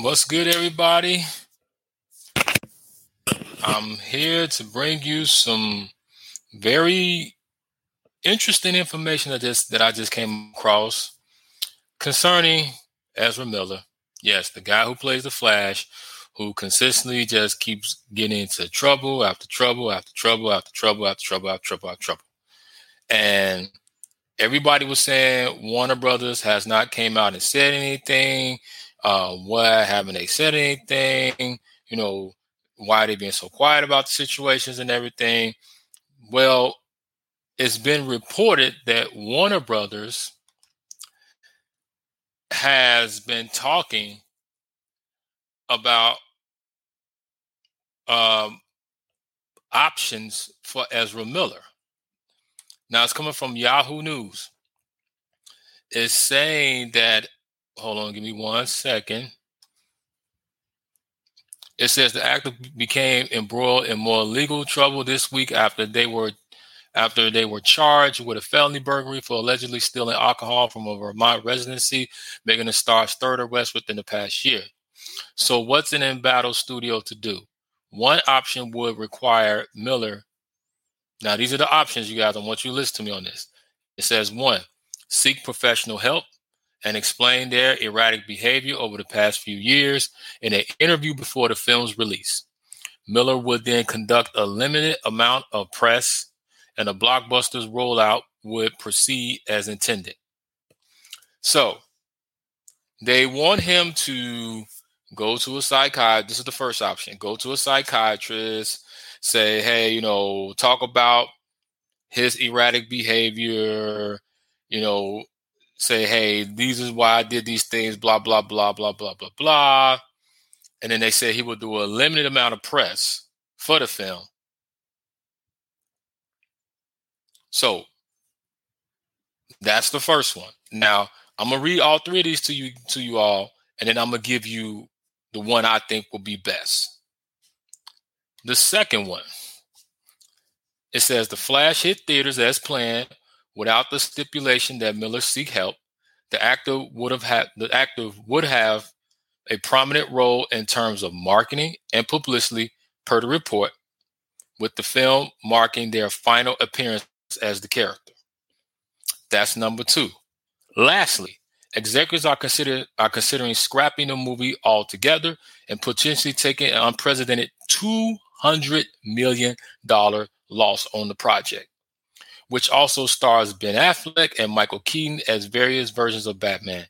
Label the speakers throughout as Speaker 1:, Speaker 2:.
Speaker 1: What's good, everybody? I'm here to bring you some very interesting information that just that I just came across concerning Ezra Miller. Yes, the guy who plays the Flash, who consistently just keeps getting into trouble after trouble after trouble after trouble after trouble after trouble after trouble. And everybody was saying Warner Brothers has not came out and said anything. Uh, why haven't they said anything? You know, why are they being so quiet about the situations and everything? Well, it's been reported that Warner Brothers has been talking about um, options for Ezra Miller. Now it's coming from Yahoo News. It's saying that, hold on, give me one second. It says the actor became embroiled in more legal trouble this week after they were after they were charged with a felony burglary for allegedly stealing alcohol from a Vermont residency, making the star's third arrest within the past year. So, what's an embattled studio to do? One option would require Miller. Now, these are the options, you guys. I want you to listen to me on this. It says one, seek professional help and explain their erratic behavior over the past few years in an interview before the film's release. Miller would then conduct a limited amount of press, and the blockbuster's rollout would proceed as intended. So, they want him to go to a psychiatrist. This is the first option. Go to a psychiatrist, say, hey, you know, talk about his erratic behavior, you know, say, hey, these is why I did these things, blah, blah, blah, blah, blah, blah, blah. And then they said he will do a limited amount of press for the film. So that's the first one. Now I'm gonna read all three of these to you to you all, and then I'm gonna give you the one I think will be best. The second one. It says the Flash hit theaters as planned without the stipulation that Miller seek help. The actor would have had the actor would have a prominent role in terms of marketing and publicity per the report, with the film marking their final appearance as the character. That's number two. Lastly, executives are consider are considering scrapping the movie altogether and potentially taking an unprecedented two hundred million dollar loss on the project, which also stars Ben Affleck and Michael Keaton as various versions of Batman.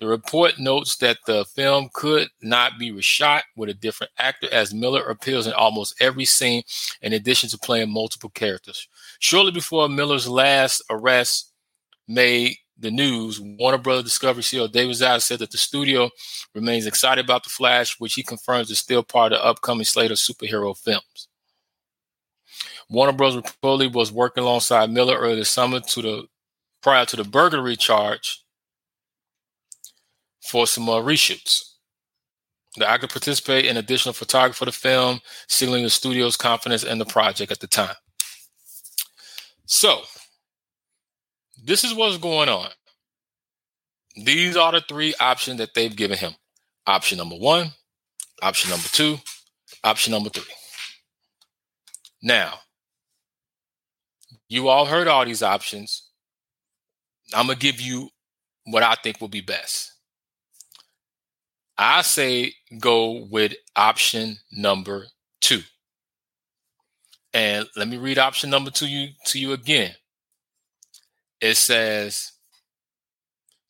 Speaker 1: The report notes that the film could not be reshot with a different actor, as Miller appears in almost every scene, in addition to playing multiple characters. Shortly before Miller's last arrest made the news, Warner Brothers Discovery CEO David Zaslav said that the studio remains excited about The Flash, which he confirms is still part of the upcoming slate of superhero films. Warner Bros. reportedly was working alongside Miller earlier this summer to the prior to the burglary charge for some more reshoots. The actor participated in additional photography for the film, signaling the studio's confidence in the project at the time. So, this is what's going on. These are the three options that they've given him. Option number one, option number two, option number three. Now, you all heard all these options. I'm going to give you what I think will be best. I say go with option number two. And let me read option number two you to you again. It says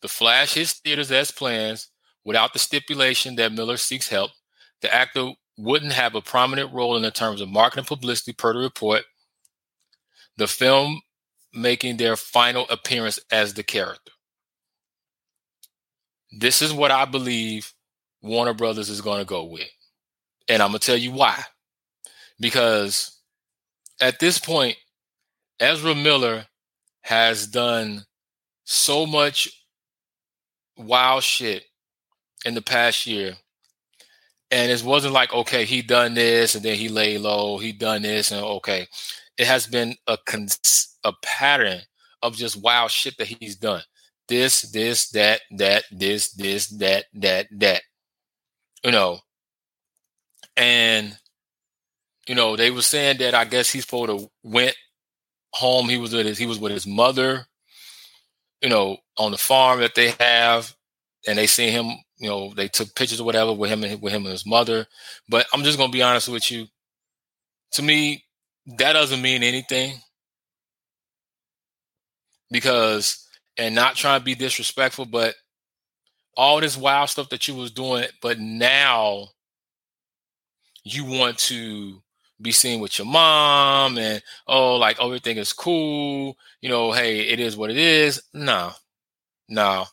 Speaker 1: the Flash hits theaters as plans without the stipulation that Miller seeks help. The actor wouldn't have a prominent role in the terms of marketing publicity per the report. The film making their final appearance as the character. This is what I believe Warner Brothers is going to go with. And I'm going to tell you why. Because at this point, Ezra Miller has done so much wild shit in the past year. And it wasn't like, okay, he done this and then he lay low, he done this and okay. It has been a cons- a pattern of just wild shit that he's done. This, this, that, that, this, this, that, that, that. you know, and you know they were saying that I guess he's supposed to went home. He was with his he was with his mother, you know, on the farm that they have, and they seen him. You know, they took pictures or whatever with him and with him and his mother. But I'm just gonna be honest with you. To me, that doesn't mean anything because and not trying to be disrespectful, but all this wild stuff that you was doing, but now you want to be seen with your mom and oh like oh, everything is cool. You know hey it is what it is. No no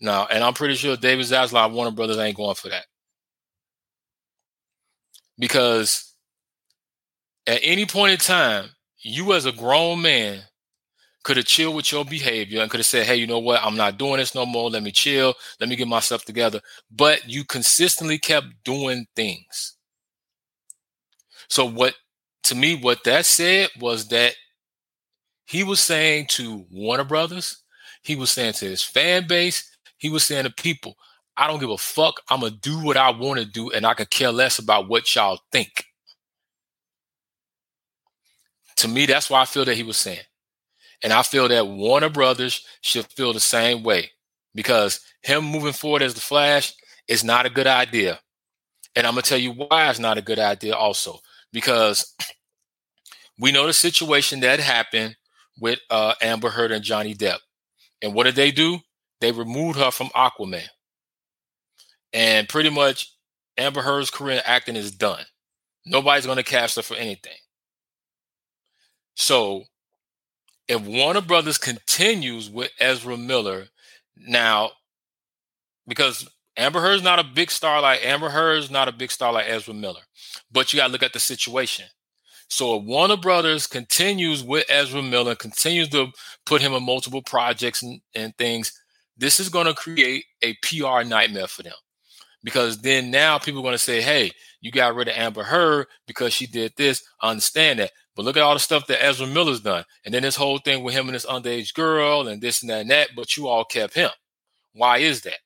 Speaker 1: no and i'm pretty sure david zaslav warner brothers ain't going for that because at any point in time you as a grown man could have chilled with your behavior and could have said hey you know what? I'm not doing this no more. Let me chill. Let me get myself together. But you consistently kept doing things. So what to me, what that said was that he was saying to Warner Brothers, he was saying to his fan base, he was saying to people, I don't give a fuck. I'm gonna do what I want to do, and I could care less about what y'all think. To me, that's why I feel that he was saying. And I feel that Warner Brothers should feel the same way because him moving forward as the Flash is not a good idea. And I'm gonna tell you why it's not a good idea also because we know the situation that happened with uh, Amber Heard and Johnny Depp. And what did they do? They removed her from Aquaman. And pretty much Amber Heard's career in acting is done. Nobody's going to cast her for anything. So if Warner Brothers continues with Ezra Miller, now, because Amber Heard's not a big star like Amber Heard's not a big star like Ezra Miller. But you got to look at the situation. So if Warner Brothers continues with Ezra Miller, continues to put him in multiple projects and, and things, this is going to create a PR nightmare for them. Because then now people are going to say, hey, you got rid of Amber Heard because she did this. I understand that. But look at all the stuff that Ezra Miller's done. And then this whole thing with him and this underage girl and this and that and that, but you all kept him. Why is that?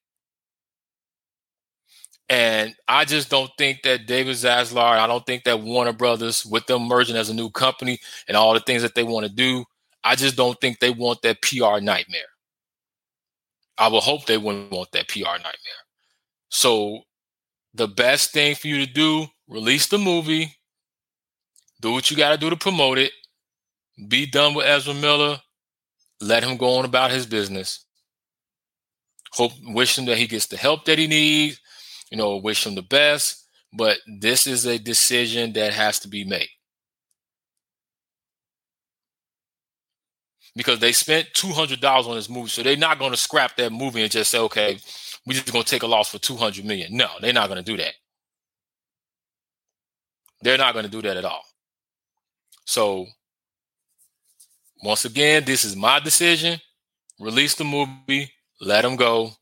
Speaker 1: And I just don't think that David Zaslav, I don't think that Warner Brothers, with them merging as a new company and all the things that they want to do, I just don't think they want that PR nightmare. I would hope they wouldn't want that PR nightmare. So the best thing for you to do, release the movie, do what you got to do to promote it, be done with Ezra Miller, let him go on about his business. Hope, wish him that he gets the help that he needs you know, wish him the best. But this is a decision that has to be made. Because they spent $200 on this movie. So they're not going to scrap that movie and just say, okay, we're just going to take a loss for 200 million. No, they're not going to do that. They're not going to do that at all. So, once again, this is my decision. Release the movie, let them go,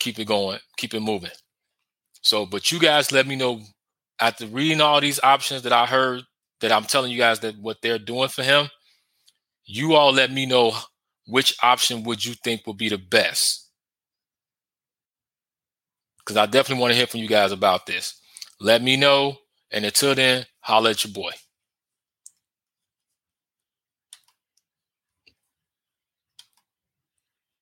Speaker 1: keep it going, keep it moving. So, but you guys let me know after reading all these options that I heard that I'm telling you guys that what they're doing for him. You all let me know which option would you think would be the best. Because I definitely want to hear from you guys about this. Let me know. And until then, holla at your boy.